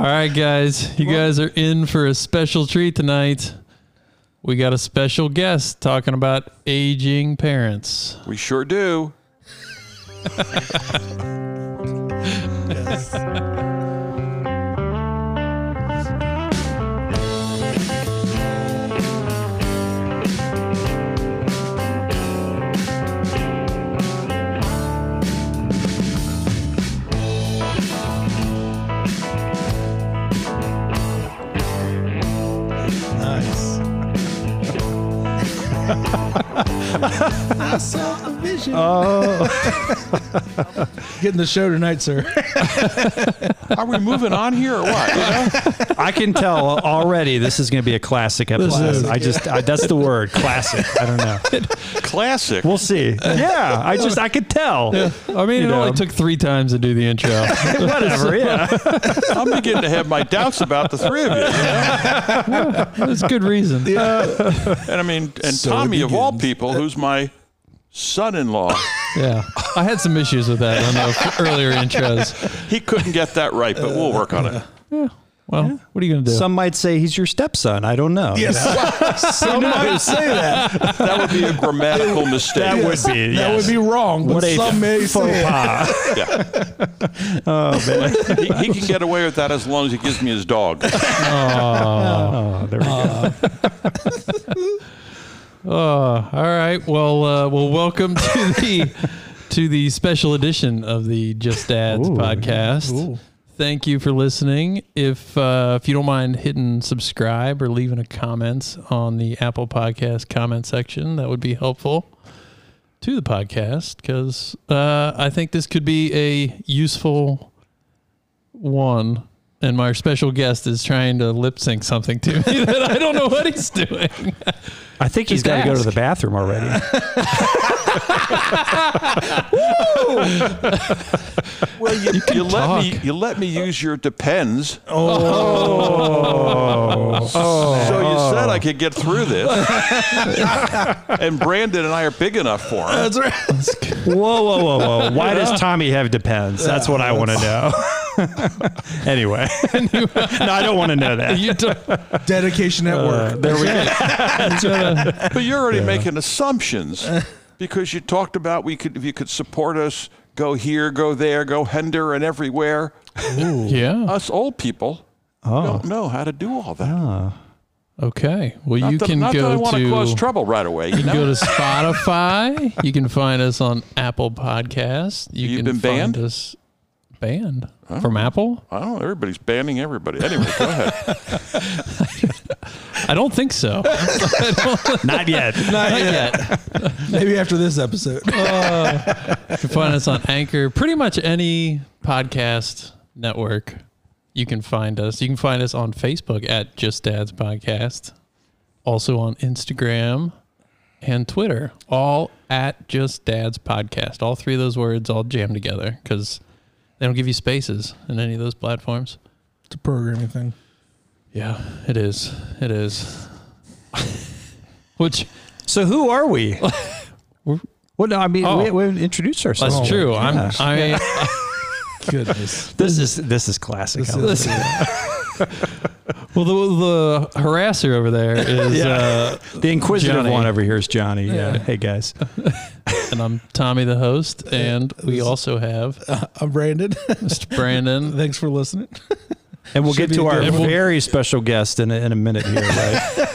All right, guys. You guys are in for a special treat tonight. We got a special guest talking about aging parents. We sure do. Nice. I saw a vision. Oh, Getting the show tonight, sir. Are we moving on here or what? You know? I can tell already this is going to be a classic episode. is. I just, I, that's the word, classic. I don't know. Classic. We'll see. Yeah, I just, I could tell. I mean, You it know. only took three times to do the intro. Whatever. Yeah. I'm beginning to have my doubts about the three of you. you know? That's good reason. Yeah. And I mean, and So Tommy of all people, who's my son-in-law, Yeah. I had some issues with that on the earlier intros. he couldn't get that right, but we'll work on it. Yeah. Well, what are you going to do? Some might say he's your stepson. I don't know. Yes. Some might say that. That would be a grammatical mistake. That would be. That would be wrong. But What a some may say it. pas. Yeah. Oh, man. He, he can get away with that as long as he gives me his dog. Oh. oh, there we go. Oh. Oh, all right. Well, uh, well, welcome to the to the special edition of the Just Dads Ooh. podcast. Ooh. Thank you for listening. If uh, if you don't mind hitting subscribe or leaving a comment on the Apple Podcast comment section, that would be helpful to the podcast because uh, I think this could be a useful one. And my special guest is trying to lip sync something to me that I don't know what he's doing. I think he's got to go to the bathroom already. Well, you, you, let me you let me use your depends. Oh. So oh. you said I could get through this, and Brandon and I are big enough for him. That's right. Whoa, whoa, whoa, whoa. Why does Tommy have depends? That's what I want to know. anyway. no, I don't want to know that. You don't- Dedication at uh, work. There we go. But you're already making assumptions because you talked about we could if you could support us, go here, go there, go Hender and everywhere. yeah. Us old people oh. don't know how to do all that. Ah. Okay. Well, Not you that, can not that I go want to to cause trouble right away. You you know? can go to Spotify. you can find us on Apple Podcasts. You You've can been find banned? us banned from Apple. I don't know. Everybody's banning everybody. Anyway, go ahead. I don't think so. Not yet. Not yet. Maybe after this episode. Uh, you can find us on Anchor. Pretty much any podcast network. You can find us. You can find us on Facebook at Just Dads Podcast. Also on Instagram and Twitter, all at Just Dads Podcast. All three of those words all jammed together because they don't give you spaces in any of those platforms. It's a programming thing. Yeah, it is. It is. Which So who are we? Well, no, I mean, Oh. we, we introduced ourselves. that's true. I'm. Gosh. I. Goodness. This is this is classic. I love is- it. Well, the, the harasser over there is, Yeah. uh, the inquisitive Johnny. one over here is Johnny. Yeah. Hey guys. and I'm Tommy, the host, and we also have I'm Brandon. Mr. Brandon. Thanks for listening. And we'll Should get to be our good. very special guest in a, in a minute here, right?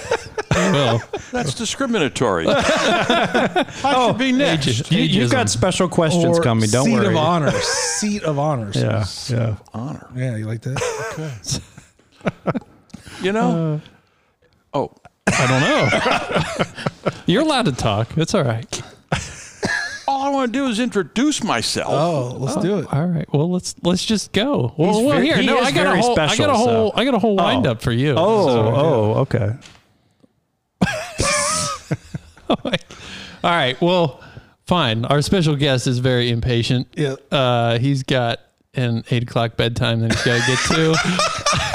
Well, That's discriminatory. I should be next. you, you've got special questions Or coming. Don't seat worry. Seat of honor. Seat of honor. So Yeah, seat yeah. of- Honor. Yeah, you like that? You know? oh, I don't know. You're allowed to talk. It's all right. all I want to do is introduce myself. Oh, let's do it. All right. Well, let's let's just go. Well, He's well very- here. he No, is I got very a whole. I got a whole. so- I got a whole wind up for you. Oh, So- oh, okay. All right. Well, fine. Our special guest is very impatient. Yeah. Uh, he's got an eight o'clock bedtime that he's got to get to.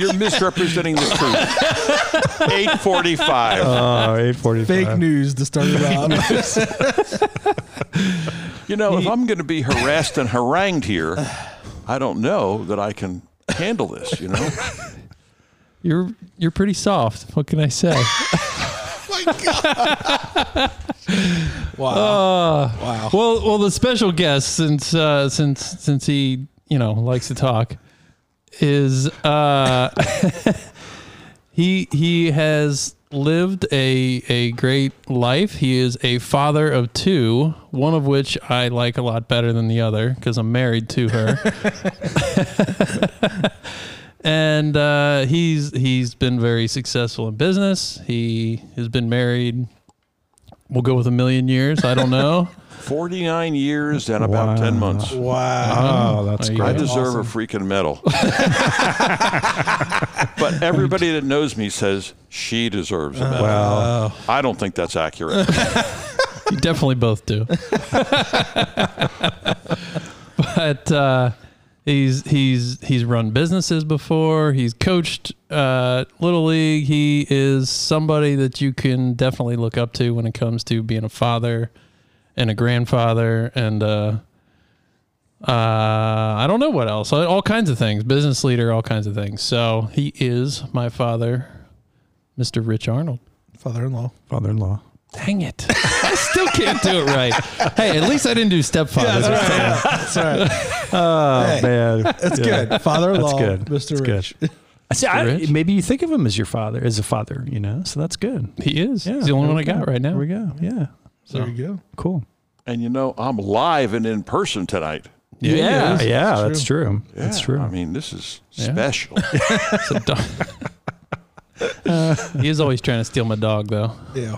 You're misrepresenting the truth. 845. Oh, 845. Fake news to start it out. you know, if I'm going to be harassed and harangued here, I don't know that I can handle this. You know, You're you're pretty soft. What can I say? My god! wow. Uh, wow. well, well, the special guest, since uh, since since he you know likes to talk, is uh, he he has lived a a great life. He is a father of two, one of which I like a lot better than the other because I'm married to her. and uh, he's he's been very successful in business. He has been married. We'll go with a million years. I don't know. forty nine years and about ten months. wow. Oh, that's There you I go. great. deserve a freaking medal. but everybody that knows me says she deserves a medal. Well, I don't think that's accurate. You definitely both do. but uh, he's he's he's run businesses before. He's coached uh, little league. He is somebody that you can definitely look up to when it comes to being a father and a grandfather and uh, uh, I don't know what else. All kinds of things. Business leader, all kinds of things. So he is my father, Mr. Rich Arnold. Father-in-law. father-in-law. Dang it. I still can't do it right. Hey, at least I didn't do stepfather. this time. That's right. Oh Hey, man, That's Yeah. good. Father-in-law. That's good. Mr. That's Rich. I See, I, maybe you think of him as your father, as a father, you know. So that's good. He is. Yeah, He's the only one I we go. got right now. There we go. Yeah, So, There you go. cool. and you know, I'm live and in person tonight. Yeah, yeah, is. yeah, That's that's true. That's true. I mean, this is Yeah. special. So dog- he is always trying to steal my dog, though. Yeah.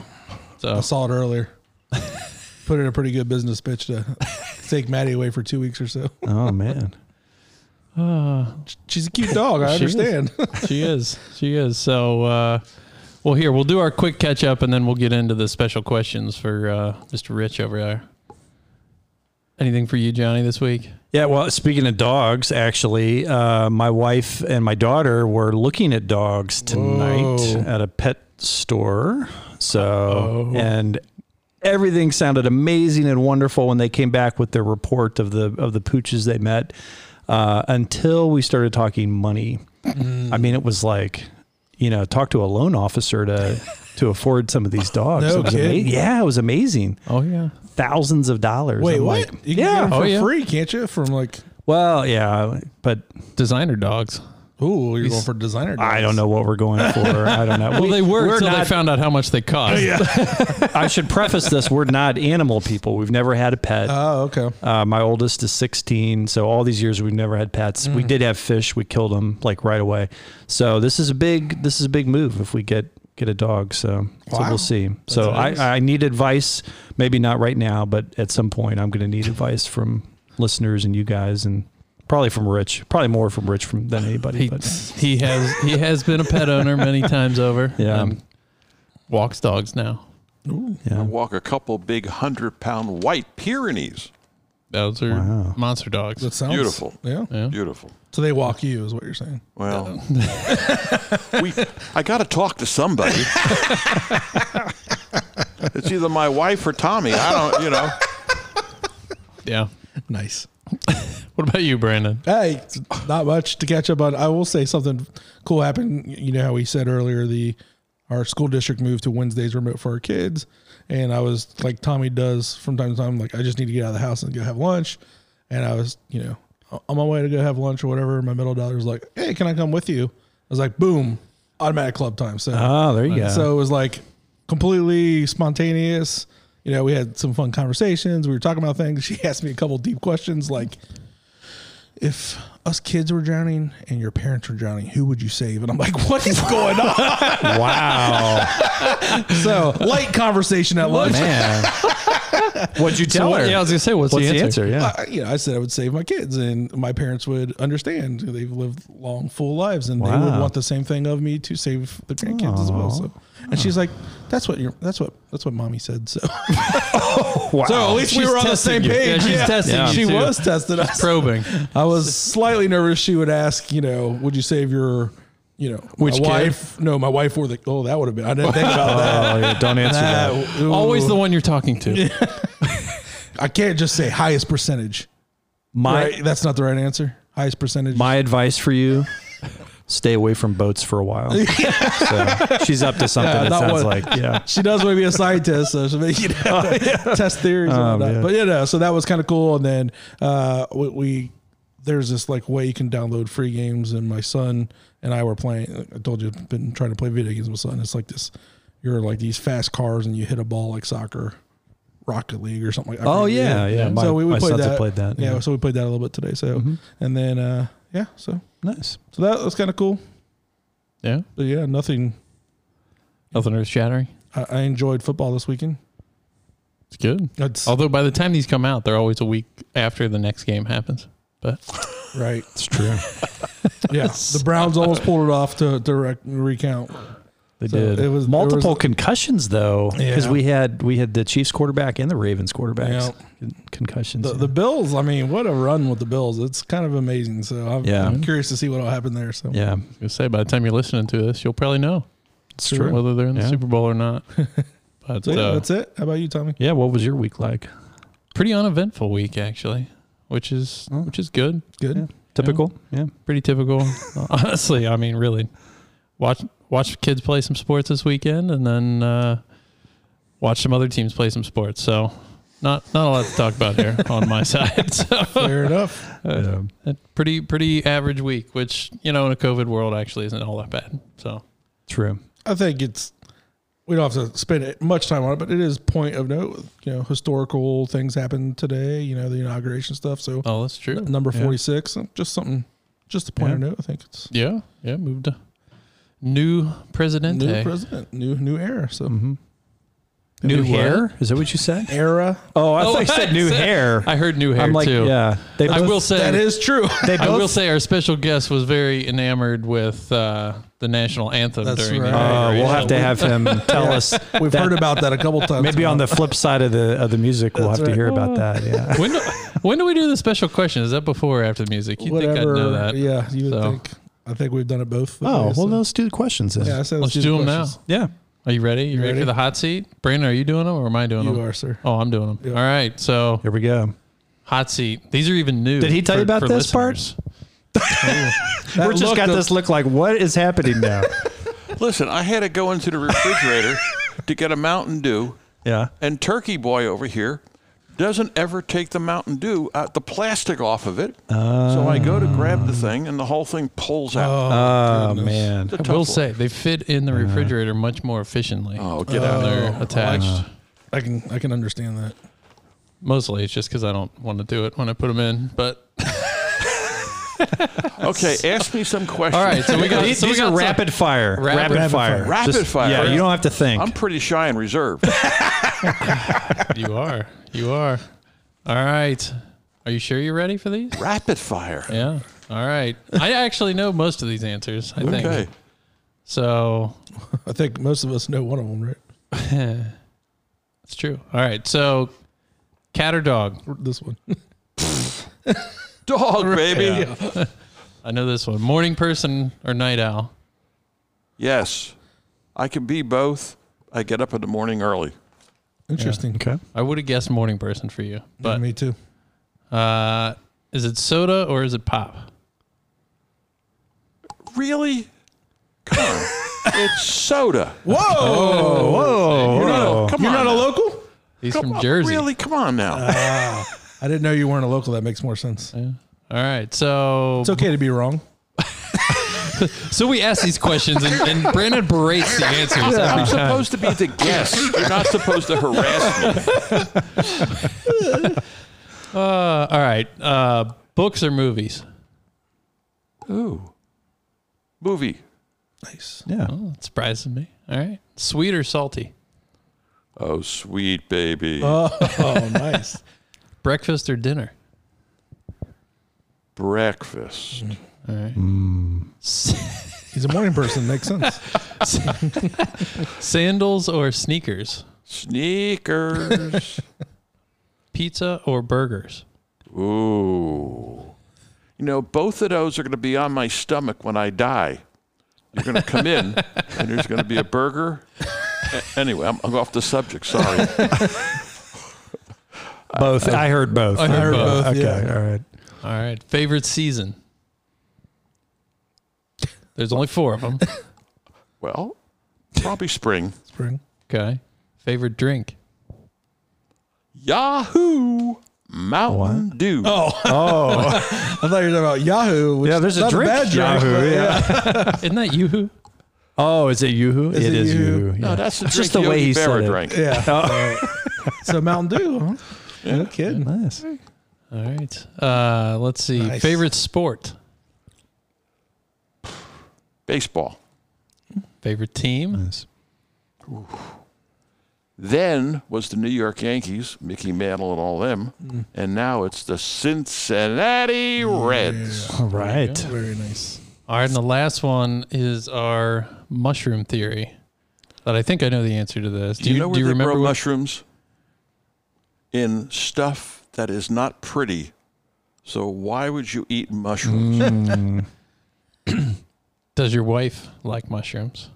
So I saw it earlier. Put in a pretty good business pitch to take Maddie away for two weeks or so. oh man, uh, She's a cute dog. I She is. understand. she is. She is. So, uh, well, here we'll do our quick catch up, and then we'll get into the special questions for uh, Mr. Rich over there. Anything for you, Johnny, this week? Yeah, well, speaking of dogs, actually, uh, my wife and my daughter were looking at dogs tonight Whoa. at a pet store. So, Oh. and everything sounded amazing and wonderful when they came back with their report of the of the pooches they met. Uh, until we started talking money, I mean, it was like, you know, talk to a loan officer to to afford some of these dogs. No it was kidding. ama- Yeah, it was amazing. Oh yeah. Thousands of dollars. Wait, I'm what? like, you can yeah. get them Oh, for yeah. free, can't you? From like, Well, yeah, but Designer dogs. Ooh, you're He's- going for designer. Dogs. I don't know what we're going for. I don't know. Well, they were we're until they found out how much they cost. Yeah. I should preface this: we're not animal people. We've never had a pet. Oh, okay. Uh, my oldest is 16, so all these years we've never had pets. We did have fish. We killed them like right away. So this is a big this is a big move if we get get a dog. So so we'll see. So nice. I, I need advice. Maybe not right now, but at some point I'm going to need advice from listeners and you guys, and probably from Rich. Probably more from Rich from than anybody. He, but he has he has been a pet owner many times over. Um, Yeah. walks dogs now. Ooh. I yeah. walk a couple big hundred pound white Pyrenees. Those are Wow. monster dogs. That sounds Beautiful. Yeah. yeah. Beautiful. So they walk you, is what you're saying. Well, we, I got to talk to somebody. it's either my wife or Tommy. I don't, you know. Yeah. Nice. What about you, Brandon? Hey, not much to catch up on. I will say something cool happened. You know how we said earlier the our school district moved to Wednesdays remote for our kids, and I was like Tommy does from time to time. Like I just need to get out of the house and go have lunch, and I was you know on my way to go have lunch or whatever. My middle daughter was like, "Hey, can I come with you?" I was like, "Boom, automatic club time." So Oh, there you go. so it was like completely spontaneous. You know, we had some fun conversations. We were talking about things. She asked me a couple deep questions like, if us kids were drowning and your parents were drowning, who would you save? And I'm like, what is going on? wow, so light conversation at lunch. man. What'd you So tell what- her? yeah, I was gonna say, what's, What's the answer? Yeah. I, you know, I said I would save my kids, and my parents would understand. They've lived long, full lives, and they would want the same thing of me to save the grandkids as well. So, and she's like, "That's what you're. That's what. That's what mommy said." So, Wow. so at least we She's were on the same you. page. Yeah, she's testing you She too. was testing us. Probing. I was slightly nervous. She would ask, you know, would you save your, you know, Which kid? wife? No, my wife or the. Oh, that would have been. I didn't think about that. Oh, yeah, don't answer that. That- Always the one you're talking to. I can't just say highest percentage. My right? That's not the right answer. highest percentage. My advice for you: stay away from boats for a while. so she's up to something. Yeah, it sounds what- like yeah. she does want to be a scientist, so she'll make you know, test theories and Oh, all that. But you know, so that was kind of cool. And then uh, we, we there's this like way you can download free games, and my son and I were playing. I told you, I've been trying to play video games with my son. It's like this. You're like these fast cars, and you hit a ball like soccer, Rocket League or something like. I Oh forget. yeah, yeah. My, so we, we played that. played that. Yeah, so we played that a little bit today. So Mhm. and then uh, yeah, so nice. so that was kind of cool. Yeah. But yeah, nothing. Nothing earth shattering. I, I enjoyed football this weekend. It's good. That's Although by the time these come out, they're always a week after the next game happens. But right. It's true. Yeah, the Browns almost pulled it off to, rec- recount. They So did. It was Multiple was- concussions though, because Yeah. we had we had the Chiefs quarterback and the Ravens quarterbacks concussions. the, the Bills. I mean, what a run with the Bills! It's kind of amazing. So I'm, Yeah. I'm curious to see what will happen there. So yeah, I was gonna say by the time you're listening to this, you'll probably know it's Sure. true. whether they're in the Yeah. Super Bowl or not. But So, yeah, uh, that's it. How about you, Tommy? Yeah, what was your week like? pretty uneventful week actually, which is Oh. which is good. Good. Yeah. Typical. Yeah. Pretty typical. Honestly, I mean, really, watch watch kids play some sports this weekend, and then uh, watch some other teams play some sports. So. Not not a lot to talk about here on my side. So Fair enough. uh, a pretty pretty average week, which you know in a COVID world actually isn't all that bad. So True. I think it's we don't have to spend much time on it, but it is point of note. You know, historical things happened today. You know, the inauguration stuff. So oh, that's true. number Yeah. forty six, just something, just a point of Yeah. note. I think it's Yeah, yeah, moved to new president. new president, new new era. So Mm-hmm. New, New hair? Is that what you said? era. Oh, I Oh, thought you said I new said- hair. I heard new hair I'm like, too. yeah. They I will say That is true. They I will say our special guest was very enamored with uh, the national anthem That's during right. Uh, we'll have to have him tell us. We've that- heard about that a couple times. Maybe on the flip side of the of the music, we'll That's have to right. hear about that. Yeah. when do, when do we do the special question? Is that before or after the music? You think I'd know that? Yeah, you would So. think. I think we've done it both. Oh, ways, well, so- let's do the questions then. Yeah, I said Let's the them questions. Yeah. Are you ready? You, You ready? ready? for the hot seat? Brandon, are you doing them or am I doing You them? You are, sir. Oh, I'm doing them. Yeah. All right. So Here we go. hot seat. These are even new. Did he tell you about this part? listeners. That We're just got of- this look like, what is happening now? Listen, I had to go into the refrigerator to get a Mountain Dew, yeah. and Turkey Boy over here doesn't ever take the Mountain Dew out the plastic off of it. so I go to grab the thing, and the whole thing pulls out. Oh, ah, goodness. man. I a I tough will one. say they fit in the uh-huh. refrigerator much more efficiently. Oh, get when out! they're Oh, attached. I can I can understand that. Mostly it's just because I don't want to do it when I put them in. But Okay, ask me some questions. all right, so we got These, so we these got are some- rapid fire. Rapid- Rapid, Rapid fire. fire. Rapid Just- fire. Yeah, you don't have to think. I'm pretty shy and reserved. You are, you are. All right, are you sure you're ready for these? Rapid fire. Yeah. All right. I actually know most of these answers. I think Okay. so. I think most of us know one of them, right? That's true. All right. So, cat or dog? This one. Dog, baby. I know this one. Morning person or night owl? Yes, I can be both. I get up in the morning early. Interesting. okay. I would have guessed morning person for you, but me too. uh, is it soda or is it pop? Really? Come on. it's soda. Whoa! Whoa. You're not a- come You're on not a now. local? He's Come from on, Jersey. Really? Come on now. I didn't know you weren't a local. That makes more sense. Yeah. All right. So, It's okay to be wrong. so we ask these questions, and, and Brandon berates the answers every I'm time. supposed to be the guest. You're not supposed to harass me. Uh, all right. Uh, books or movies? Ooh. Movie. Nice. Yeah. Oh, that surprises me. All right. Sweet or salty? Oh, sweet baby. Oh, nice. Breakfast or dinner? Breakfast. Mm-hmm. All right. Mm. He's a morning person. Makes sense. Sandals or sneakers? Sneakers. Pizza or burgers? Ooh. You know, both of those are going to be on my stomach when I die. You're going to come in, and there's going to be a burger. A- Anyway, I'm, I'm off the subject. Sorry. Both. I heard both. I heard both, Okay. yeah. All right. All right. Favorite season? There's only four of them. Well, probably spring. Spring. Okay. Favorite drink? Yahoo Mountain Dew. Oh, oh! I thought you were talking about Yahoo. Which Yeah, there's is a not drink, bad drink. Yahoo, but yeah. Isn't that Yoo-hoo? Oh, is it Yoo-hoo? Is it it is Yoo-hoo? Yoo-hoo. No, that's the drink just the way Yogi he said it. drank. Yeah. Oh. so Mountain Dew. Huh? No kidding. Nice. All right. Uh, let's see. Nice. Favorite sport? Baseball. Favorite team? Nice. Then was the New York Yankees, Mickey Mantle and all them, Mm. and now it's the Cincinnati Reds. All right. Very nice. All right. And the last one is our mushroom theory. That I think I know the answer to this. Do you, know where do you they remember grow what- mushrooms? In stuff that is not pretty. So why would you eat mushrooms? Mm. Does your wife like mushrooms?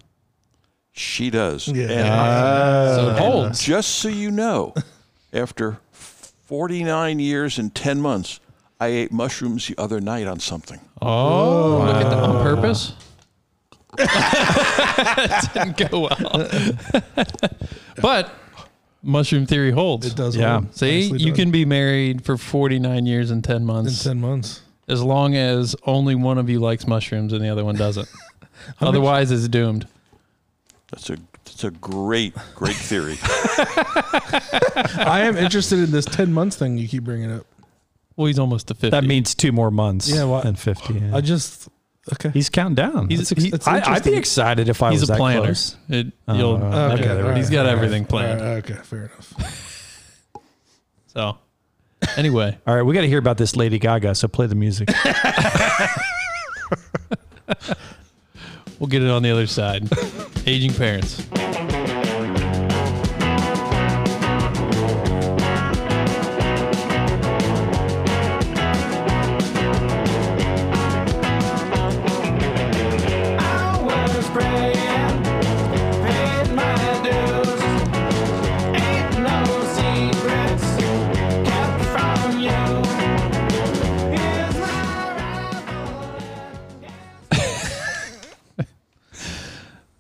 She does. Yeah. And so it holds. just so you know, after 49 years and 10 months, I ate mushrooms the other night on something. Oh, look at that on purpose. Didn't go well. but mushroom theory holds. It does. Yeah. hold. See, Nicely you done. can be married for 49 years and 10 months. in months ten months. as long as only one of you likes mushrooms and the other one doesn't. Otherwise, it's doomed. That's a that's a great great theory. I am interested in this ten months thing you keep bringing up. Well, he's almost to 50. That means two more months Yeah, what- than 50. yeah. I just okay. He's counting down. He's- ex- he- I, I'd be excited if I he's was a that planner. close. It, you'll, uh, okay. Okay, Okay, right, he's got right, everything planned. right, okay, fair enough. So, anyway, All right, we got to hear about this Lady Gaga, so play the music. we'll get it on the other side. Aging parents.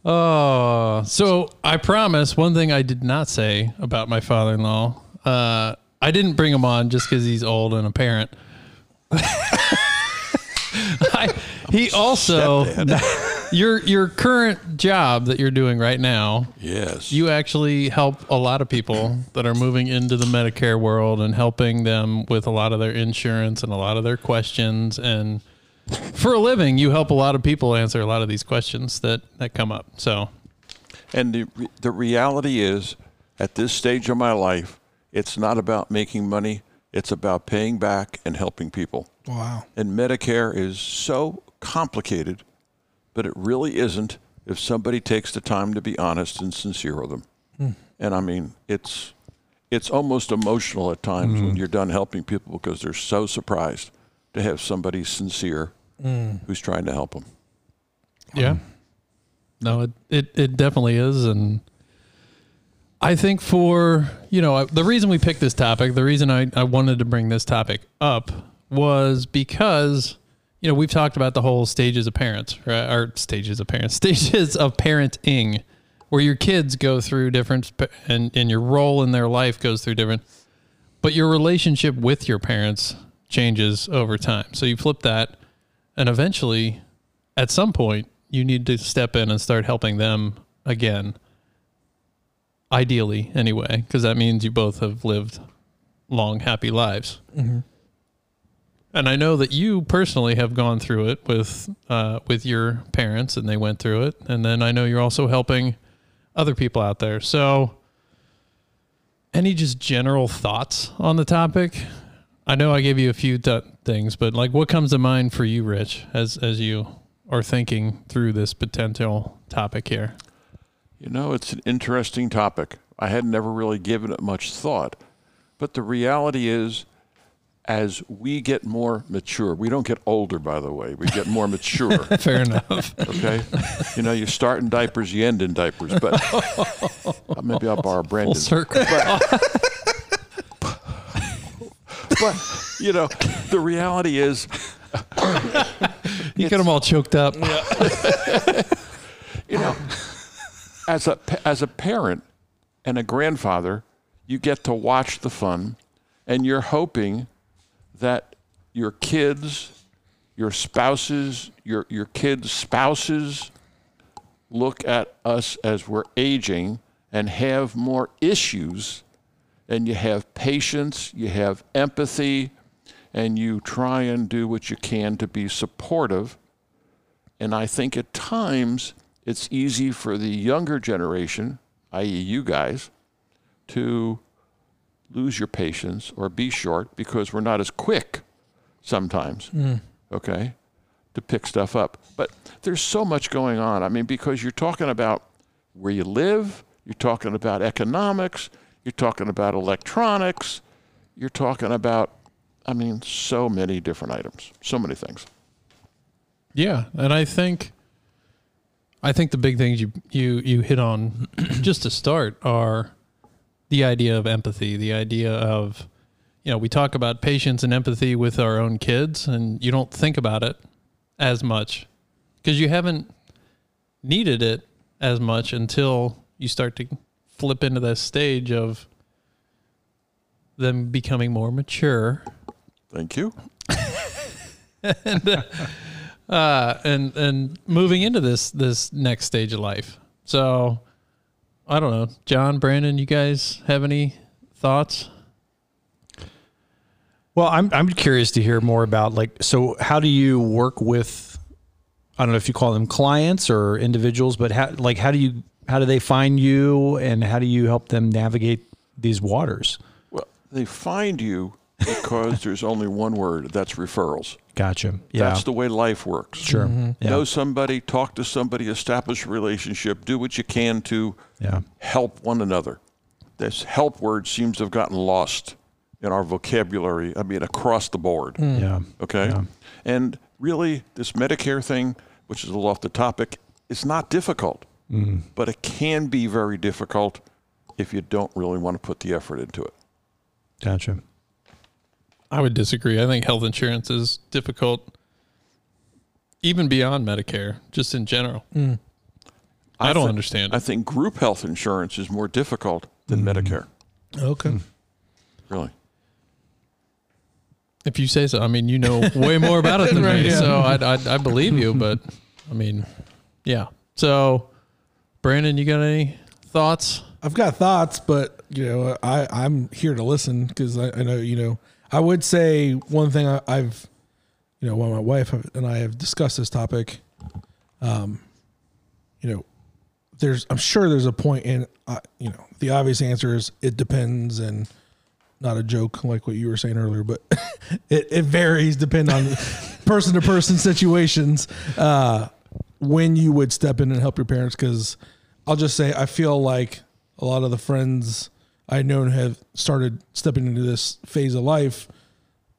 Oh, so I promise one thing I did not say about my father in law. Uh, I didn't bring him on just because he's old and a parent. I, he also, your your current job that you're doing right now, Yes. you actually help a lot of people that are moving into the Medicare world and helping them with a lot of their insurance and a lot of their questions. And for a living, you help a lot of people answer a lot of these questions that, that come up. So, And the, the reality is, at this stage of my life, it's not about making money. It's about paying back and helping people. Wow. And Medicare is so complicated, but it really isn't if somebody takes the time to be honest and sincere with them. Hmm. And I mean, it's it's almost emotional at times when hmm. you're done helping people because they're so surprised to have somebody sincere mm. who's trying to help them. Yeah. Hmm. No, it, it, it definitely is. And I think for, you know, I- the reason we picked this topic, the reason I, I wanted to bring this topic up was because, you know, we've talked about the whole stages of parents, right? Or stages of parents, stages of parenting, where your kids go through different, and, and your role in their life goes through different, but your relationship with your parents changes over time. So you flip that, and eventually, at some point, you need to step in and start helping them again. Ideally, anyway, because that means you both have lived long, happy lives. And I know that you personally have gone through it with uh, with your parents, and they went through it. And then I know you're also helping other people out there. So, any just general thoughts on the topic? I know I gave you a few t- things, but like, what comes to mind for you, Rich, as as you are thinking through this potential topic here? You know, it's an interesting topic. I had never really given it much thought. But the reality is, as we get more mature, we don't get older, by the way, we get more mature. Fair enough. Okay, you know, you start in diapers, you end in diapers. But maybe I'll borrow Full Brandon. circle. But you know, the reality is, You get them all choked up. you know, as a as a parent and a grandfather, you get to watch the fun, and you're hoping that your kids, your spouses, your your kids' spouses, look at us as we're aging and have more issues, and you have patience, you have empathy, and you try and do what you can to be supportive. And I think at times it's easy for the younger generation, i.e., you guys, to lose your patience or be short because we're not as quick sometimes, hmm. okay, to pick stuff up. But there's so much going on. I mean, because you're talking about where you live, you're talking about economics, you're talking about electronics, you're talking about, I mean, so many different items, so many things. Yeah, and I think I think the big things you you you hit on just to start are the idea of empathy, the idea of you know, we talk about patience and empathy with our own kids and you don't think about it as much because you haven't needed it as much until you start to flip into this stage of them becoming more mature Thank you. uh, and and moving into this this next stage of life. So I don't know, John, Brandon, you guys have any thoughts? Well, I'm I'm curious to hear more about like so how do you work with I don't know if you call them clients or individuals, but how like how do you how do they find you and how do you help them navigate these waters? Well, they find you because there's only one word that's referrals. Gotcha. Yeah. That's the way life works. sure. Mm-hmm. Yeah. Know somebody, talk to somebody, establish a relationship, do what you can to yeah. help one another. This help word seems to have gotten lost in our vocabulary, I mean, across the board. Mm. Yeah. Okay. Yeah. And really, this Medicare thing, which is a little off the topic, is not difficult, Mm. but it can be very difficult if you don't really want to put the effort into it. Gotcha. I would disagree. I think health insurance is difficult even beyond Medicare, just in general. I, don't thi- understand I think group health insurance is more difficult than Medicare, Okay. really. If you say so, I mean, you know way more about it than Right, me, yeah. so I, I I believe you. But I mean, yeah. So, Brandon, you got any thoughts? I've got thoughts, but you know, I I'm here to listen because I, I know you know. I would say one thing I, I've, you know, when my wife and I have discussed this topic, um, you know, there's I'm sure there's a point in, uh, you know, the obvious answer is it depends and not a joke like what you were saying earlier, but it, it varies depending on person to person situations. Uh, when you would step in and help your parents, because I'll just say I feel like a lot of the friends I know have started stepping into this phase of life.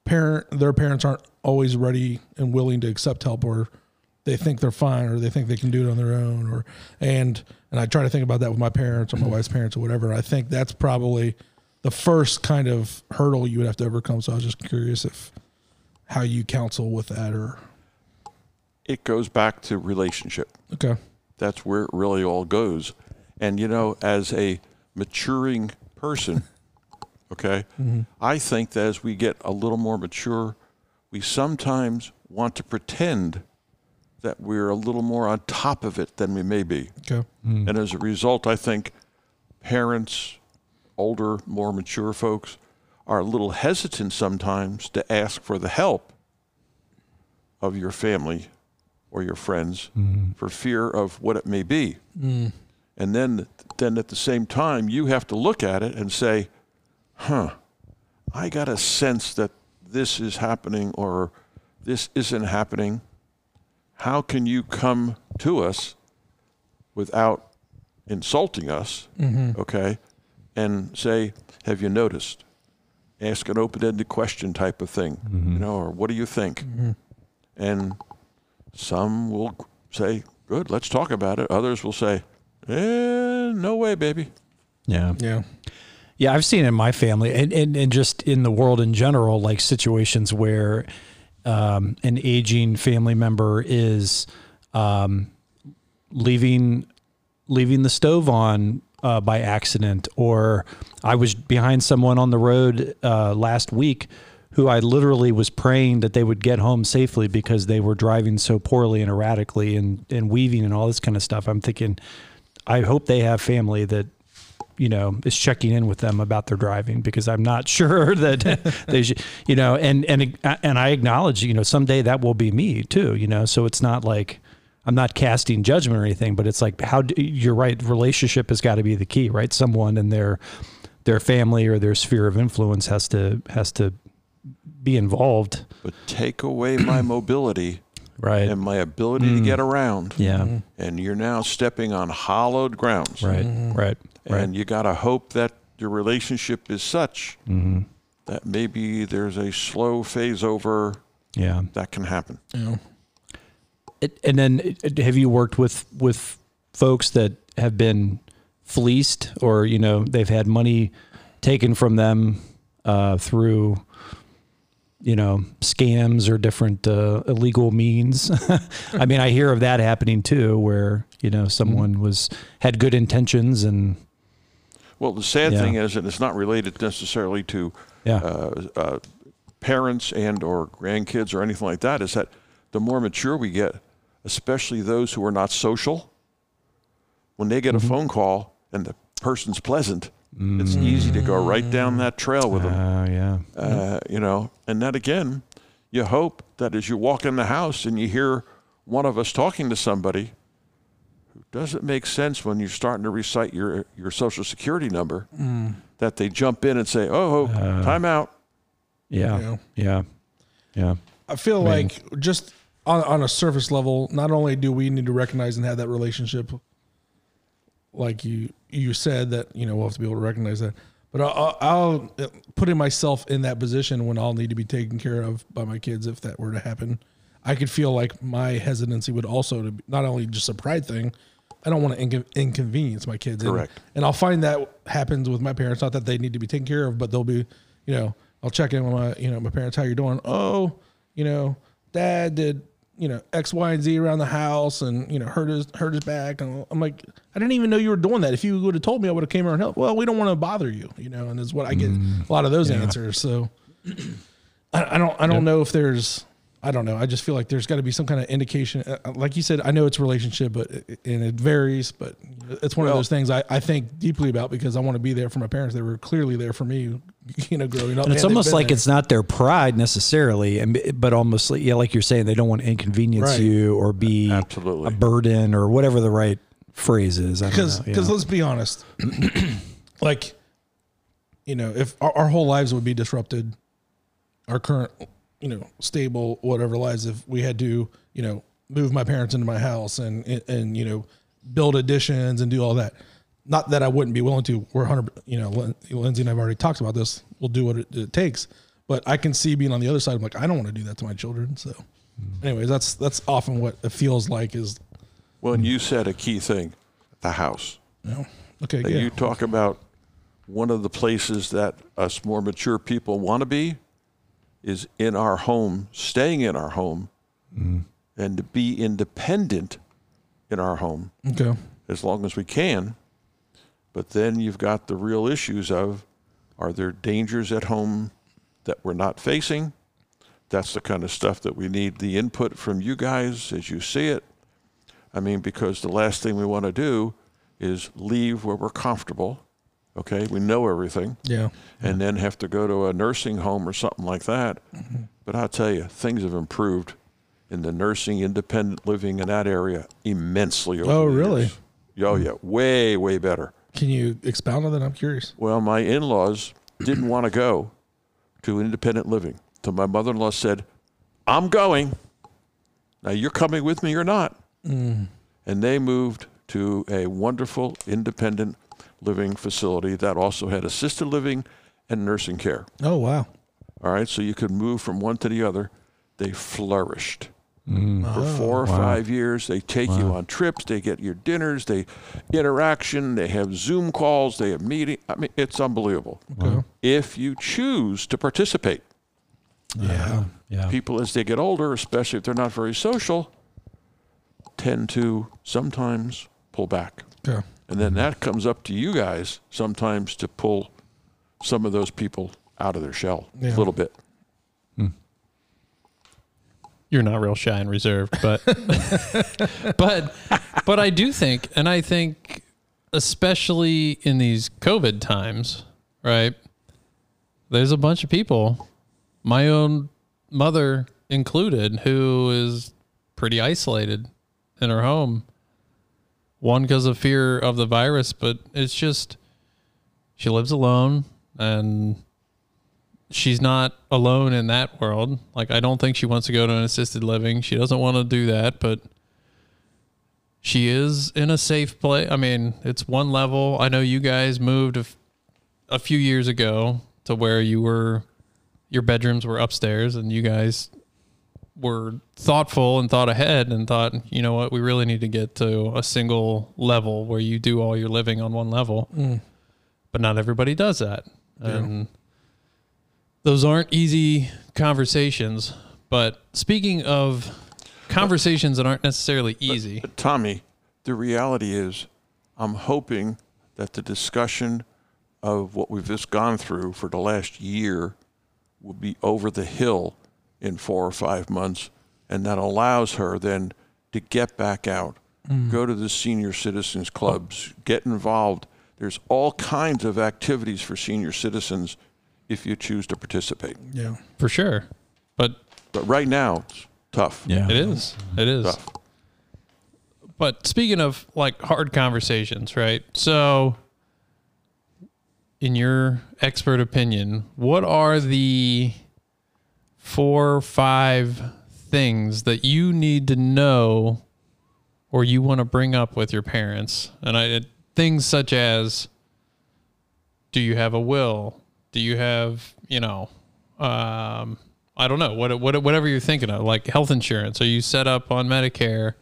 Parent, their parents aren't always ready and willing to accept help, or they think they're fine, or they think they can do it on their own, or and and I try to think about that with my parents or my mm-hmm. wife's parents or whatever. I think that's probably the first kind of hurdle you would have to overcome. So I was just curious if how you counsel with that, or It goes back to relationship. okay, That's where it really all goes. And you know, as a maturing person, okay, mm-hmm. I think that as we get a little more mature, we sometimes want to pretend that we're a little more on top of it than we may be. okay, mm. And as a result, I think parents, older, more mature folks, are a little hesitant sometimes to ask for the help of your family or your friends mm-hmm. for fear of what it may be. Mm. And then, then at the same time, you have to look at it and say, huh, I got a sense that this is happening or this isn't happening. How can you come to us without insulting us, mm-hmm. okay, and say, "Have you noticed?" Ask an open-ended question type of thing, mm-hmm. you know, or "What do you think?" And some will say, "Good, let's talk about it." Others will say, "Eh, no way, baby." Yeah. yeah, Yeah, I've seen in my family and, and, and just in the world in general, like situations where um, an aging family member is um, leaving leaving the stove on uh, by accident, or I was behind someone on the road uh, last week who I literally was praying that they would get home safely because they were driving so poorly and erratically and, and weaving and all this kind of stuff. I'm thinking, I hope they have family that you know is checking in with them about their driving because I'm not sure that they should you know and and and I acknowledge you know someday that will be me too you know so it's not like I'm not casting judgment or anything but it's like how do, you're right relationship has got to be the key right someone in their their family or their sphere of influence has to has to be involved. But take away my mobility right. and my ability to get around. yeah. And you're now stepping on hollowed grounds. right. Right. Right. And you got to hope that your relationship is such Mm-hmm. that maybe there's a slow phase over yeah. that can happen. You know, It- and then uh, have you worked with with folks that have been fleeced or you know they've had money taken from them uh, through you know scams or different uh, illegal means i mean i hear of that happening too where you know someone was had good intentions and Well, the sad Yeah. thing is, and it's not related necessarily to yeah uh, uh, parents and or grandkids or anything like that, is that the more mature we get, especially those who are not social, when they get Mm-hmm. a phone call and the person's pleasant, it's easy to go right down that trail with them. uh, yeah Uh, you know, and that again, you hope that as you walk in the house and you hear one of us talking to somebody who doesn't make sense when you're starting to recite your your social security number, that they jump in and say, "Oh, oh time out." yeah Yeah. yeah yeah I feel like just on, on a surface level, not only do we need to recognize and have that relationship, like you you said that you know we'll have to be able to recognize that, but I'll, I'll putting myself in that position when I'll need to be taken care of by my kids if that were to happen. I could feel like my hesitancy would also to be, not only just a pride thing. I don't want to inco- inconvenience my kids. And- Correct. And, I'll find that happens with my parents. Not that they need to be taken care of, but they'll be, you know, I'll check in with my, you know, my parents. How you doing? Oh, you know, dad did, you know, X, Y, and Z around the house, and you know, hurt his hurt his back. And I'm like, I didn't even know you were doing that. If you would have told me, I would have came around and helped. Well, we don't want to bother you, you know, and is what I get mm. a lot of those answers. So I, I don't I don't know if there's I don't know. I just feel like there's got to be some kind of indication. Uh, Like you said, I know it's a relationship, but it, and it varies. But it's one of those things I, I think deeply about because I want to be there for my parents. They were clearly there for me, you know, growing up. And it's they've almost like there. it's not their pride necessarily, and but almost like, yeah, like you're saying, they don't want to inconvenience Right. you or be Absolutely. a burden or whatever the right phrase is. Because because yeah. let's be honest, like you know, if our, our whole lives would be disrupted, our current you know stable whatever lives, if we had to you know move my parents into my house and and, and you know build additions and do all that. Not that I wouldn't be willing to. We're hundred. You know, Lin- Lindsay and I've already talked about this. We'll do what it, it takes. But I can see being on the other side. I'm like, I don't want to do that to my children. So, mm-hmm. anyways, that's that's often what it feels like. Is Well, and you said a key thing, the house. you know, okay, yeah. You talk about one of the places that us more mature people want to be is in our home, staying in our home, mm-hmm. and to be independent in our home okay. as long as we can. But then you've got the real issues of are there dangers at home that we're not facing? That's the kind of stuff that we need the input from you guys as you see it. I mean, because the last thing we want to do is leave where we're comfortable. Okay, we know everything, Yeah. and then have to go to a nursing home or something like that. Mm-hmm. But I'll tell you, things have improved in the nursing, independent living in that area immensely. Over Oh, the really? years. Oh, yeah, way, way better. Can you expound on that? I'm curious. Well, my in laws didn't want to go to independent living. So my mother in law said, I'm going. Now you're coming with me or not. Mm. And they moved to a wonderful independent living facility that also had assisted living and nursing care. Oh wow. All right, so you could move from one to the other. They flourished. Mm. for oh, four or five years. They take you on trips. They get your dinners. They interaction. They have Zoom calls. They have meeting. I mean, it's unbelievable. If you choose to participate, Yeah. Yeah. people as they get older, especially if they're not very social, tend to sometimes pull back. Yeah. And then mm-hmm. that comes up to you guys sometimes to pull some of those people out of their shell Yeah. a little bit. Hmm. You're not real shy and reserved, but but but I do think, and I think especially in these COVID times, right? There's a bunch of people, my own mother included, who is pretty isolated in her home. One because of fear of the virus, but it's just she lives alone and she's not alone in that world. Like I don't think she wants to go to an assisted living. She doesn't want to do that, but she is in a safe place. I mean, it's one level. I know you guys moved a, few years ago to where you were your bedrooms were upstairs and you guys were thoughtful and thought ahead and thought, you know what, we really need to get to a single level where you do all your living on one level. Mm. But not everybody does that. And those aren't easy conversations. But speaking of conversations that aren't necessarily easy, But Tommy, the reality is, I'm hoping that the discussion of what we've just gone through for the last year will be over the hill in four or five months, and that allows her then to get back out, mm. go to the senior citizens clubs, get involved. There's all kinds of activities for senior citizens if you choose to participate. Yeah. for sure. But But right now, it's tough. Yeah. It is. It is. Tough. But speaking of like hard conversations, right? So, in your expert opinion, what are the four five things that you need to know or you want to bring up with your parents? And I things such as do you have a will? Do you have, you know, um, I don't know, what, what, whatever you're thinking of, like health insurance. Are you set up on Medicare?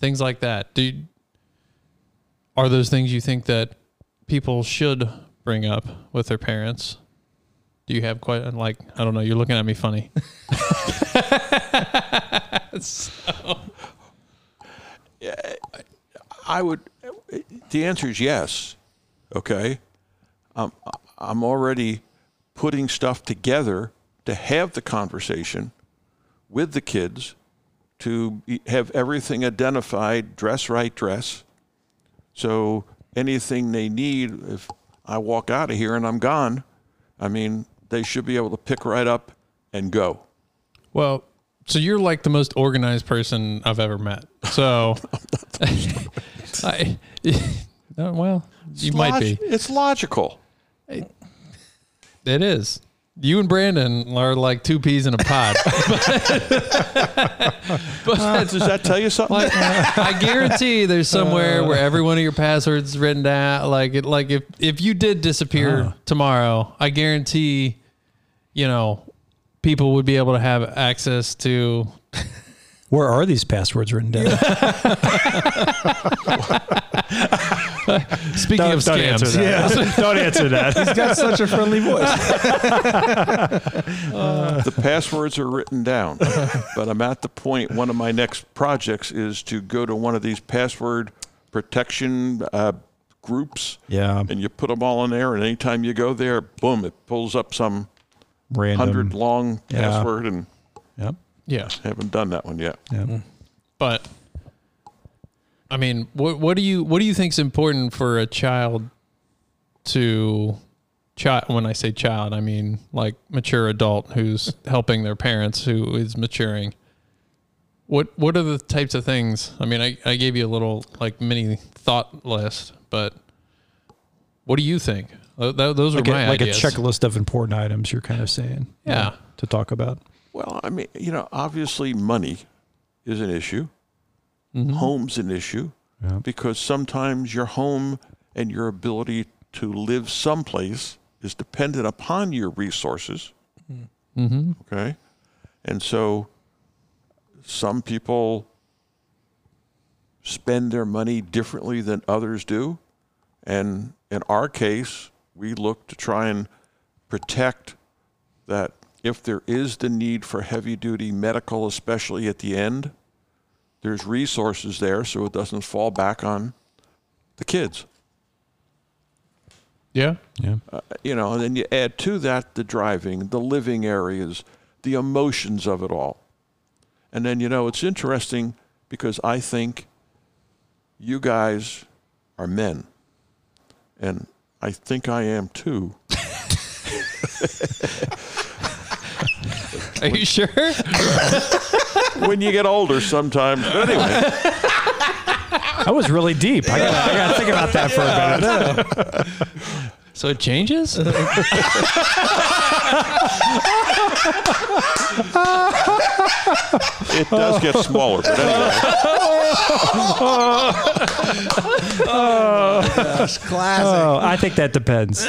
Things like that. Do you, are those things you think that people should bring up with their parents? Do you have quite like I don't know? You're looking at me funny. so, yeah, I would. The answer is yes. Okay. Um, I'm already putting stuff together to have the conversation with the kids to have everything identified, dress right, dress. So anything they need, if I walk out of here and I'm gone, I mean, they should be able to pick right up and go. Well, so you're like the most organized person I've ever met. So, I, well, you It's might log- be. It's logical. It is. You and Brandon are like two peas in a pod. but Does that tell you something? like, I guarantee there's somewhere uh. where every one of your passwords written down. Like it, like if if you did disappear uh. tomorrow, I guarantee, you know, people would be able to have access to. Where are these passwords written down? Speaking of scams, that. don't answer that. He's got such a friendly voice. the passwords are written down, but I'm at the point. One of my next projects is to go to one of these password protection uh, groups, Yeah, and you put them all in there. And anytime you go there, boom, it pulls up some random. hundred long Yeah. password, and Yep. yeah. haven't done that one yet. Yep. But I mean, what what do you what do you think is important for a child to child when I say child, I mean like mature adult who's helping their parents who is maturing. What what are the types of things? I mean, I, I gave you a little like mini thought list, but what do you think? Uh, th- th- those Like, are a, my like a checklist of important items. You're kind of saying. Yeah. To talk about. Well, I mean, you know, obviously money is an issue. Home's an issue Yeah. because sometimes your home and your ability to live someplace is dependent upon your resources. Mm-hmm. Okay. And so some people spend their money differently than others do. And in our case, we look to try and protect that if there is the need for heavy duty medical, especially at the end, there's resources there so it doesn't fall back on the kids. Yeah. Yeah. Uh, you know, and then you add to that the driving, the living areas, the emotions of it all. And then, you know, it's interesting because I think you guys are men. And I think I am too. Are you sure? when you get older sometimes. But anyway, That was really deep. I gotta, I gotta think about that for a minute. so it changes? it does get smaller. But anyway, Classic. Oh, I think that depends.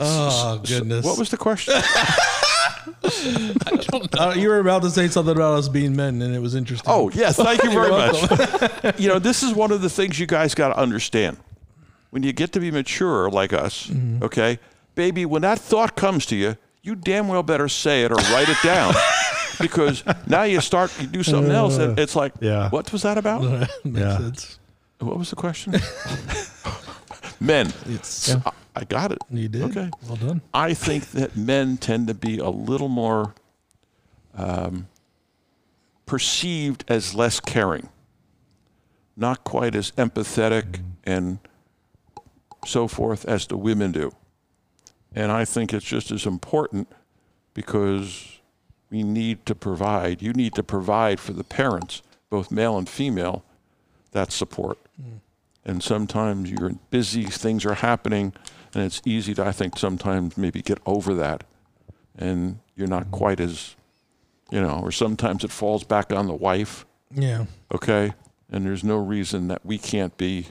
Oh goodness. what was the question? Uh, you were about to say something about us being men, and it was interesting. Oh, yes. Thank you very much. you know, this is one of the things you guys got to understand. When you get to be mature like us, okay, baby, when that thought comes to you, you damn well better say it or write it down. because now you start, you do something else, and it's like, Yeah. what was that about? Makes Yeah. sense. What was the question? Men. It's, I, I got it. You did. Okay. Well done. I think that men tend to be a little more um, perceived as less caring, not quite as empathetic and so forth as the women do. And I think it's just as important because we need to provide, you need to provide for the parents, both male and female, that support. Mm. And sometimes you're busy, things are happening, and it's easy to, I think, sometimes maybe get over that. And you're not mm. quite as, you know, or sometimes it falls back on the wife, Yeah. okay? And there's no reason that we can't be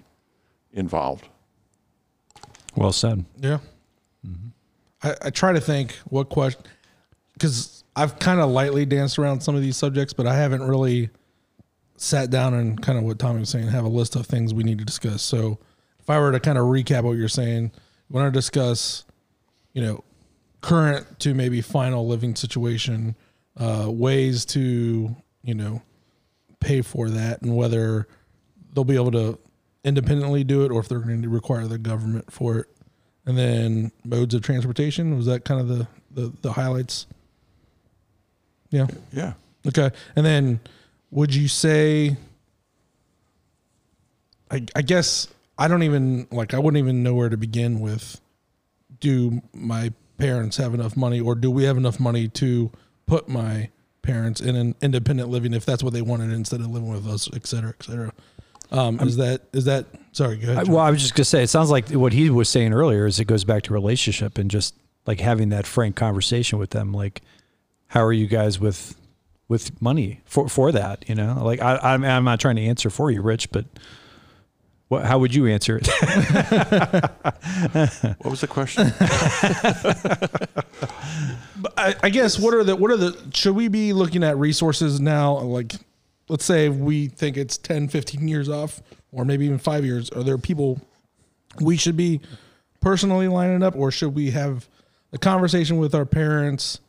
involved. Well said. Yeah. I, I try to think what question, because I've kind of lightly danced around some of these subjects, but I haven't really sat down and kind of what Tommy was saying, have a list of things we need to discuss. So if I were to kind of recap what you're saying, we want to discuss, you know, current to maybe final living situation, uh, ways to, you know, pay for that and whether they'll be able to independently do it or if they're going to require the government for it. And then modes of transportation was that kind of the the, the highlights. Yeah. Yeah. Okay. And then would you say I I guess I don't even like I wouldn't even know where to begin with do my parents have enough money or do we have enough money to put my parents in an independent living if that's what they wanted instead of living with us, et cetera, et cetera. Um, is that is that sorry, go ahead. I- well, I was just gonna say, it sounds like what he was saying earlier is it goes back to relationship and just like having that frank conversation with them. Like, how are you guys with with money for for that? You know, like I, I'm I'm not trying to answer for you, Rich, but what how would you answer it? What was the question? I, I guess what are the what are the should we be looking at resources now like let's say we think it's 10 15 years off or maybe even 5 years are there people we should be personally lining up or should we have a conversation with our parents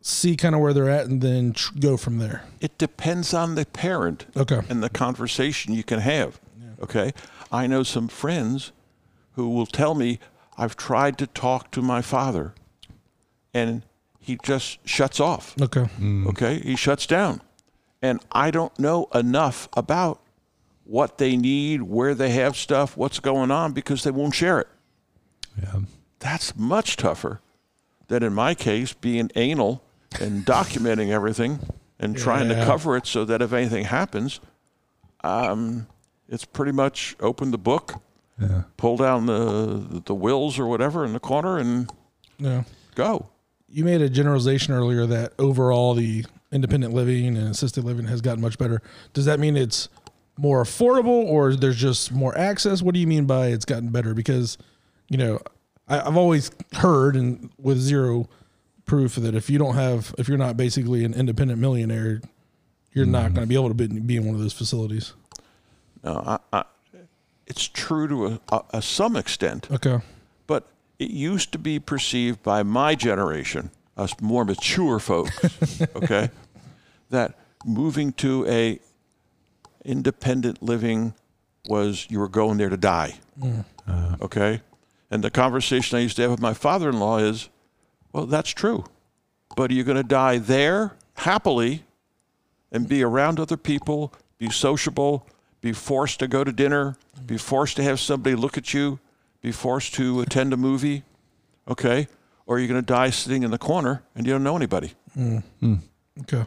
see kind of where they're at and then tr- go from there it depends on the parent Okay. and the conversation you can have. Okay. I know some friends who will tell me, I've tried to talk to my father and he just shuts off. okay hmm. Okay. He shuts down. And I don't know enough about what they need, where they have stuff, what's going on because they won't share it. yeah. That's much tougher than in my case being anal and documenting everything and trying to cover it so that if anything happens, um, it's pretty much open the book, Yeah. pull down the the wills or whatever in the corner and yeah go. you made a generalization earlier that overall the independent living and assisted living has gotten much better. Does that mean it's more affordable or there's just more access? What do you mean by it's gotten better? Because, you know, I, I've always heard and with zero proof that if you don't have, if you're not basically an independent millionaire, you're not mm-hmm. going to be able to be, be in one of those facilities. No, I, I, it's true to a, a, a some extent, Okay. but it used to be perceived by my generation, us more mature folks, okay, that moving to a independent living was you were going there to die. Mm. Uh-huh. okay? And the conversation I used to have with my father in law is, well, that's true. But are you going to die there happily and be around other people, be sociable, be forced to go to dinner, be forced to have somebody look at you, be forced to attend a movie? Okay? Or are you going to die sitting in the corner and you don't know anybody? Mm. Hmm. Okay.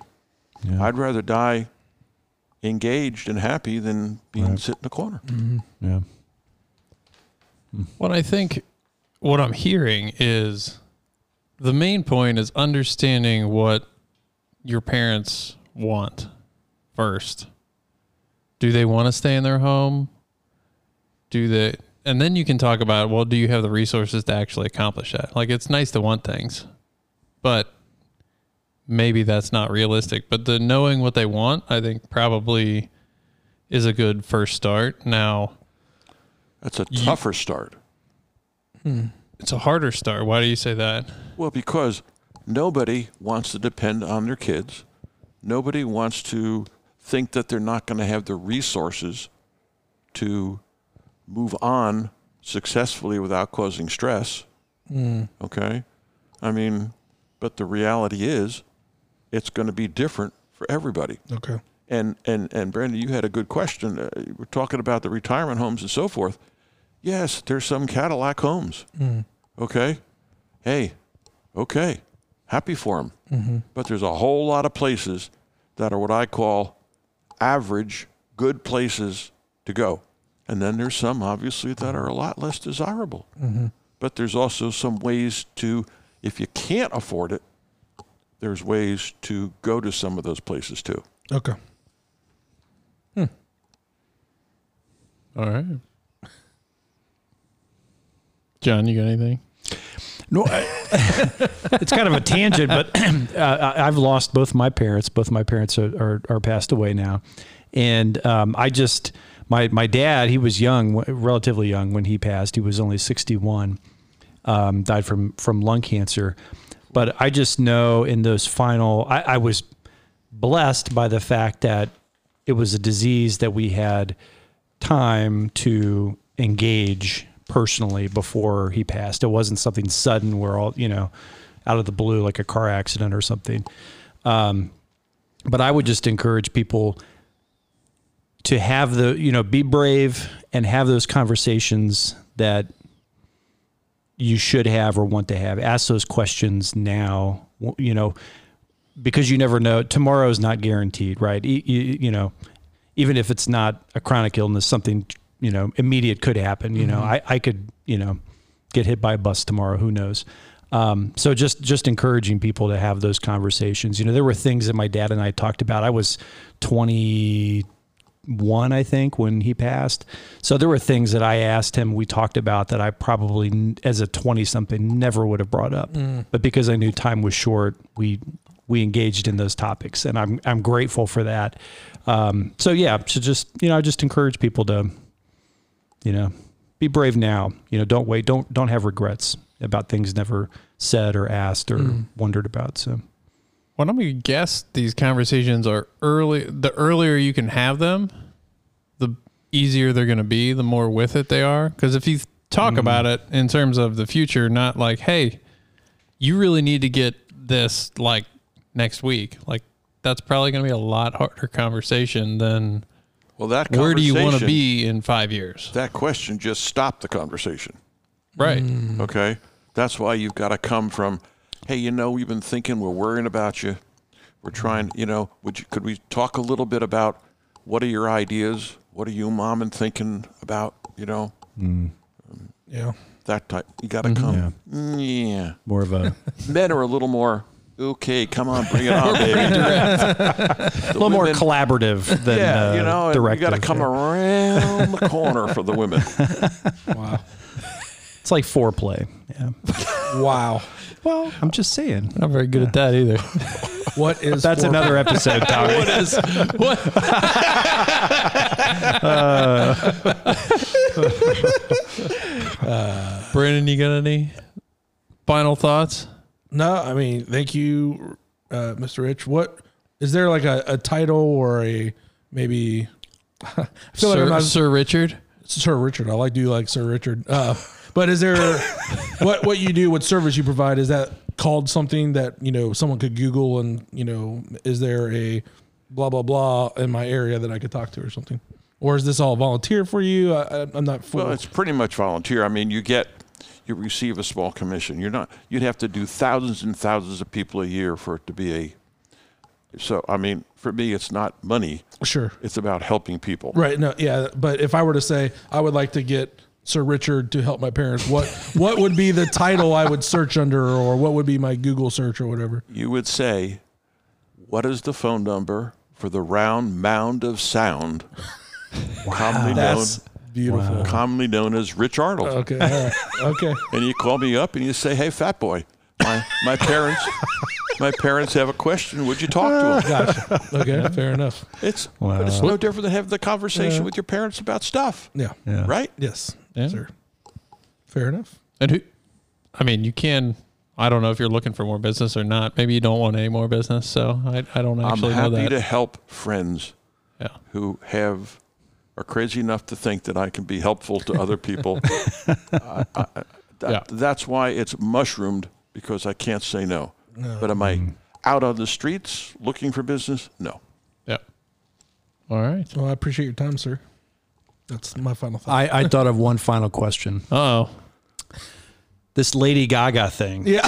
Yeah. I'd rather die engaged and happy than being sit in the corner. Mm-hmm. Yeah. What I think, what I'm hearing is the main point is understanding what your parents want first. Do they want to stay in their home? Do they, and then you can talk about, well, do you have the resources to actually accomplish that? Like, it's nice to want things, but maybe that's not realistic. But the knowing what they want, I think probably is a good first start. Now, That's a tougher start. Hmm. it's a harder start. Why do you say that? Well, because nobody wants to depend on their kids. Nobody wants to think that they're not going to have the resources to move on successfully without causing stress. Hmm. Okay? I mean, but the reality is it's going to be different for everybody. Okay. And and and Brandon, you had a good question. Uh, we're talking about the retirement homes and so forth. Yes, there's some Cadillac homes. Mm-hmm. Okay, hey, okay, happy for them. Mm-hmm. But there's a whole lot of places that are what I call average, good places to go. And then there's some obviously that are a lot less desirable. Mm-hmm. But there's also some ways to, if you can't afford it, there's ways to go to some of those places too. Okay. All right. John, you got anything? No, I, it's kind of a tangent, but uh, I- I've lost both my parents. Both my parents are, are, are passed away now, and um, I just my my dad. He was young, relatively young when he passed. He was only sixty one. Um, died from from lung cancer, but I just know in those final, I, I was blessed by the fact that it was a disease that we had time to engage personally before he passed. It wasn't something sudden where all, you know, out of the blue, like a car accident or something. Um, but I would just encourage people to have the, you know, be brave and have those conversations that you should have or want to have. Ask those questions now, you know, because you never know. Tomorrow is not guaranteed, right? You, you, you know, even if it's not a chronic illness, something you know immediate could happen. You know, I, I could you know get hit by a bus tomorrow. Who knows? Um, so just just encouraging people to have those conversations. You know, there were things that my dad and I talked about. I was twenty one, I think, when he passed. So there were things that I asked him, we talked about that I probably, as a twenty something, never would have brought up. But because I knew time was short, we we engaged in those topics, and I'm I'm grateful for that. Um, so yeah, so just you know, I just encourage people to, you know, be brave now. You know, don't wait, don't don't have regrets about things never said or asked or wondered about. So Well, I'm gonna guess these conversations are early. The earlier you can have them, the easier they're gonna be. The more with it they are. Because if you talk mm. about it in terms of the future, not like, hey, you really need to get this like next week. Like that's probably gonna be a lot harder conversation than Well, that where do you want to be in five years, That question just stopped the conversation. right? Okay, that's why you've got to come from, hey, you know, we've been thinking, we're worrying about you, we're trying, you know, would you, could we talk a little bit about what are your ideas? What are you, mom, and thinking about? You know, Yeah. that type. You got to come. Mm, yeah. more of a Men are a little more. Okay, come on, bring it on, baby. a little more collaborative than yeah, uh, you know, and you got to come Yeah. around the corner for the women. Wow. It's like foreplay. Yeah. Wow. Well, I'm just saying. Not very good at that either. What is That's for- another episode, Tommy. what is what? Brandon, you got any final thoughts? No, I mean, thank you, uh, Mr. Rich. What is there like a, a title or a maybe? I feel like Sir, I'm not Sir Richard. Sir Richard. I like do like Sir Richard. Uh, but is there what what you do? What service you provide? Is that called something that you know someone could Google and you know? Is there a blah blah blah in my area that I could talk to or something? Or is this all volunteer for you? I, I'm not full. Well, it's pretty much volunteer. I mean, you get, you receive a small commission. You're not, you'd have to do thousands and thousands of people a year for it to be a. So, I mean, for me, it's not money. sure. It's about helping people. Right. No. Yeah. But if I were to say I would like to get Sir Richard to help my parents, what what would be the title I would search under, or what would be my Google search or whatever? You would say, "What is the phone number for the round mound of sound, commonly known, That's beautiful. commonly known as Rich Arnold?" Okay. All right. Okay. and you call me up and you say, "Hey, fat boy, my my parents, my parents have a question. Would you talk to them?" Gotcha. Okay. Fair enough. It's Wow. but it's no different than having the conversation with your parents about stuff, Yeah. Yeah. right? Yes. Yeah. Sir. Fair enough. And who? I mean, you can. I don't know if you're looking for more business or not. Maybe you don't want any more business. So I, I don't I'm know happy that. to help friends yeah. who have are crazy enough to think that I can be helpful to other people. I, I, that, Yeah. That's why it's mushroomed because I can't say no. But am I mm. out on the streets looking for business? No. Yeah. All right. Well, I appreciate your time, sir. That's my final thought. I, I thought of one final question. Oh, This Lady Gaga thing. yeah.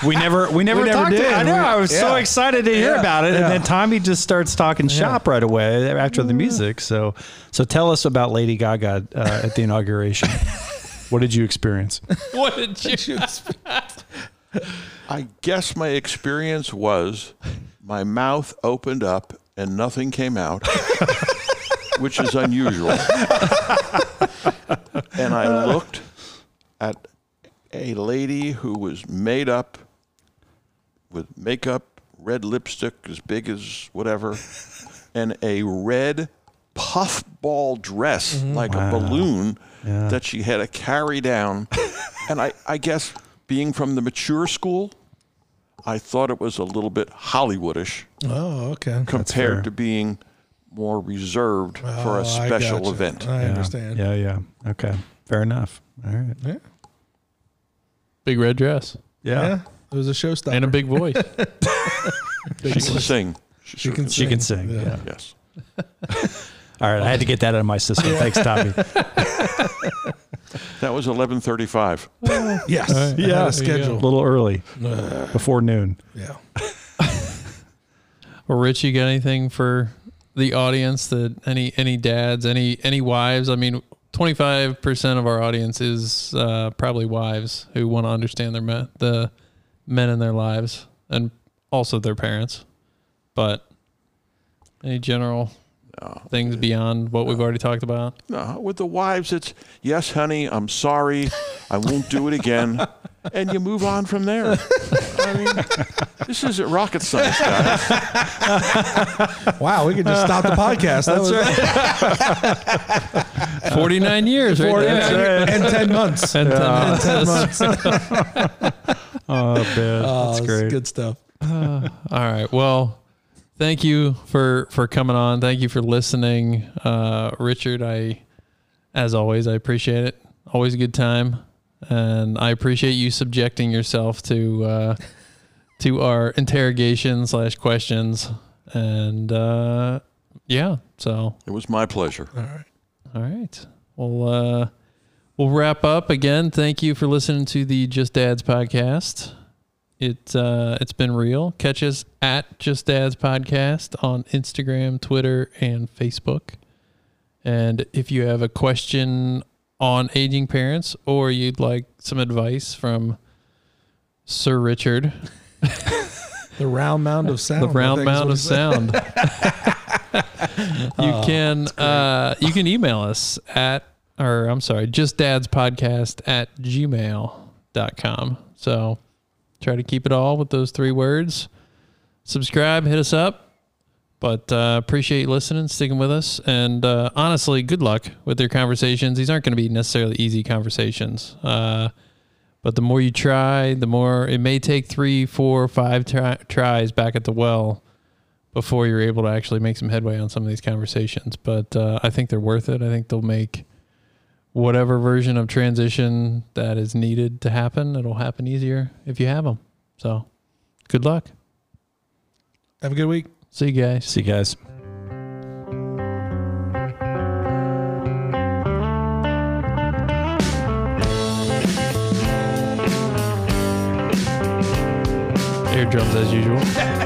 We never we never, We never did. I know. I was so excited to hear Yeah. about it, Yeah. and then Tommy just starts talking shop right away after the music. So so tell us about Lady Gaga uh, at the inauguration. what did you experience? what did you? I guess my experience was my mouth opened up and nothing came out, which is unusual. and I looked at a lady who was made up with makeup, red lipstick as big as whatever, and a red puffball dress mm-hmm. like a balloon Yeah. that she had to carry down. and I, I guess being from the mature school, I thought it was a little bit Hollywoodish Oh, okay. compared to being more reserved for a a I special gotcha. event. I Yeah. understand. Yeah, yeah. Okay. Fair enough. All right. Yeah. Big red dress Yeah. It was a showstopper. and a big voice. She can sing. She, She can She can sing. Yeah. Yes. All right. I had to get that out of my system. Thanks, Tommy. That was 11:35. Yes. All right. I had Yeah. a schedule. A little early, Uh, before noon. yeah. Well, Rich, you got anything for the audience? That any any dads, any any wives? I mean, twenty five percent of our audience is uh, probably wives who want to understand their men, the men in their lives, and also their parents. But any general No. things beyond what we've already talked about? No, with the wives, it's yes, honey, I'm sorry, I won't do it again, and you move on from there. I mean, this isn't rocket science, guys. Wow. We could just stop the podcast. That was Forty nine years, right there. And 10 months. And ten minutes. 10 months. Oh, man. Oh, That's great. good stuff. All right. Well, thank you for for coming on. Thank you for listening, uh, Richard. I, as always, I appreciate it. Always a good time, and I appreciate you subjecting yourself to uh, to our interrogation slash questions. And uh, yeah, so It was my pleasure. All right. all right. Well, uh, we'll wrap up again. Thank you for listening to the Just Dads podcast. It uh, it's been real. Catch us at Just Dads podcast on Instagram, Twitter, and Facebook. And if you have a question on aging parents, or you'd like some advice from Sir Richard, The round mound of sound. the round mound of sound. you can uh, you can email us at or I'm sorry, just dad's podcast at gmail.com. So Try to keep it all with those three words. Subscribe, hit us up. But uh, appreciate listening, sticking with us, and uh, honestly, good luck with your conversations. These aren't going to be necessarily easy conversations. Uh, but the more you try, the more it may take three, four, five try, tries back at the well before you're able to actually make some headway on some of these conversations. But uh, I think they're worth it. I think they'll make whatever version of transition that is needed to happen. It'll happen easier if you have them. So, good luck. Have a good week. See you guys. See you guys. Air drums as usual.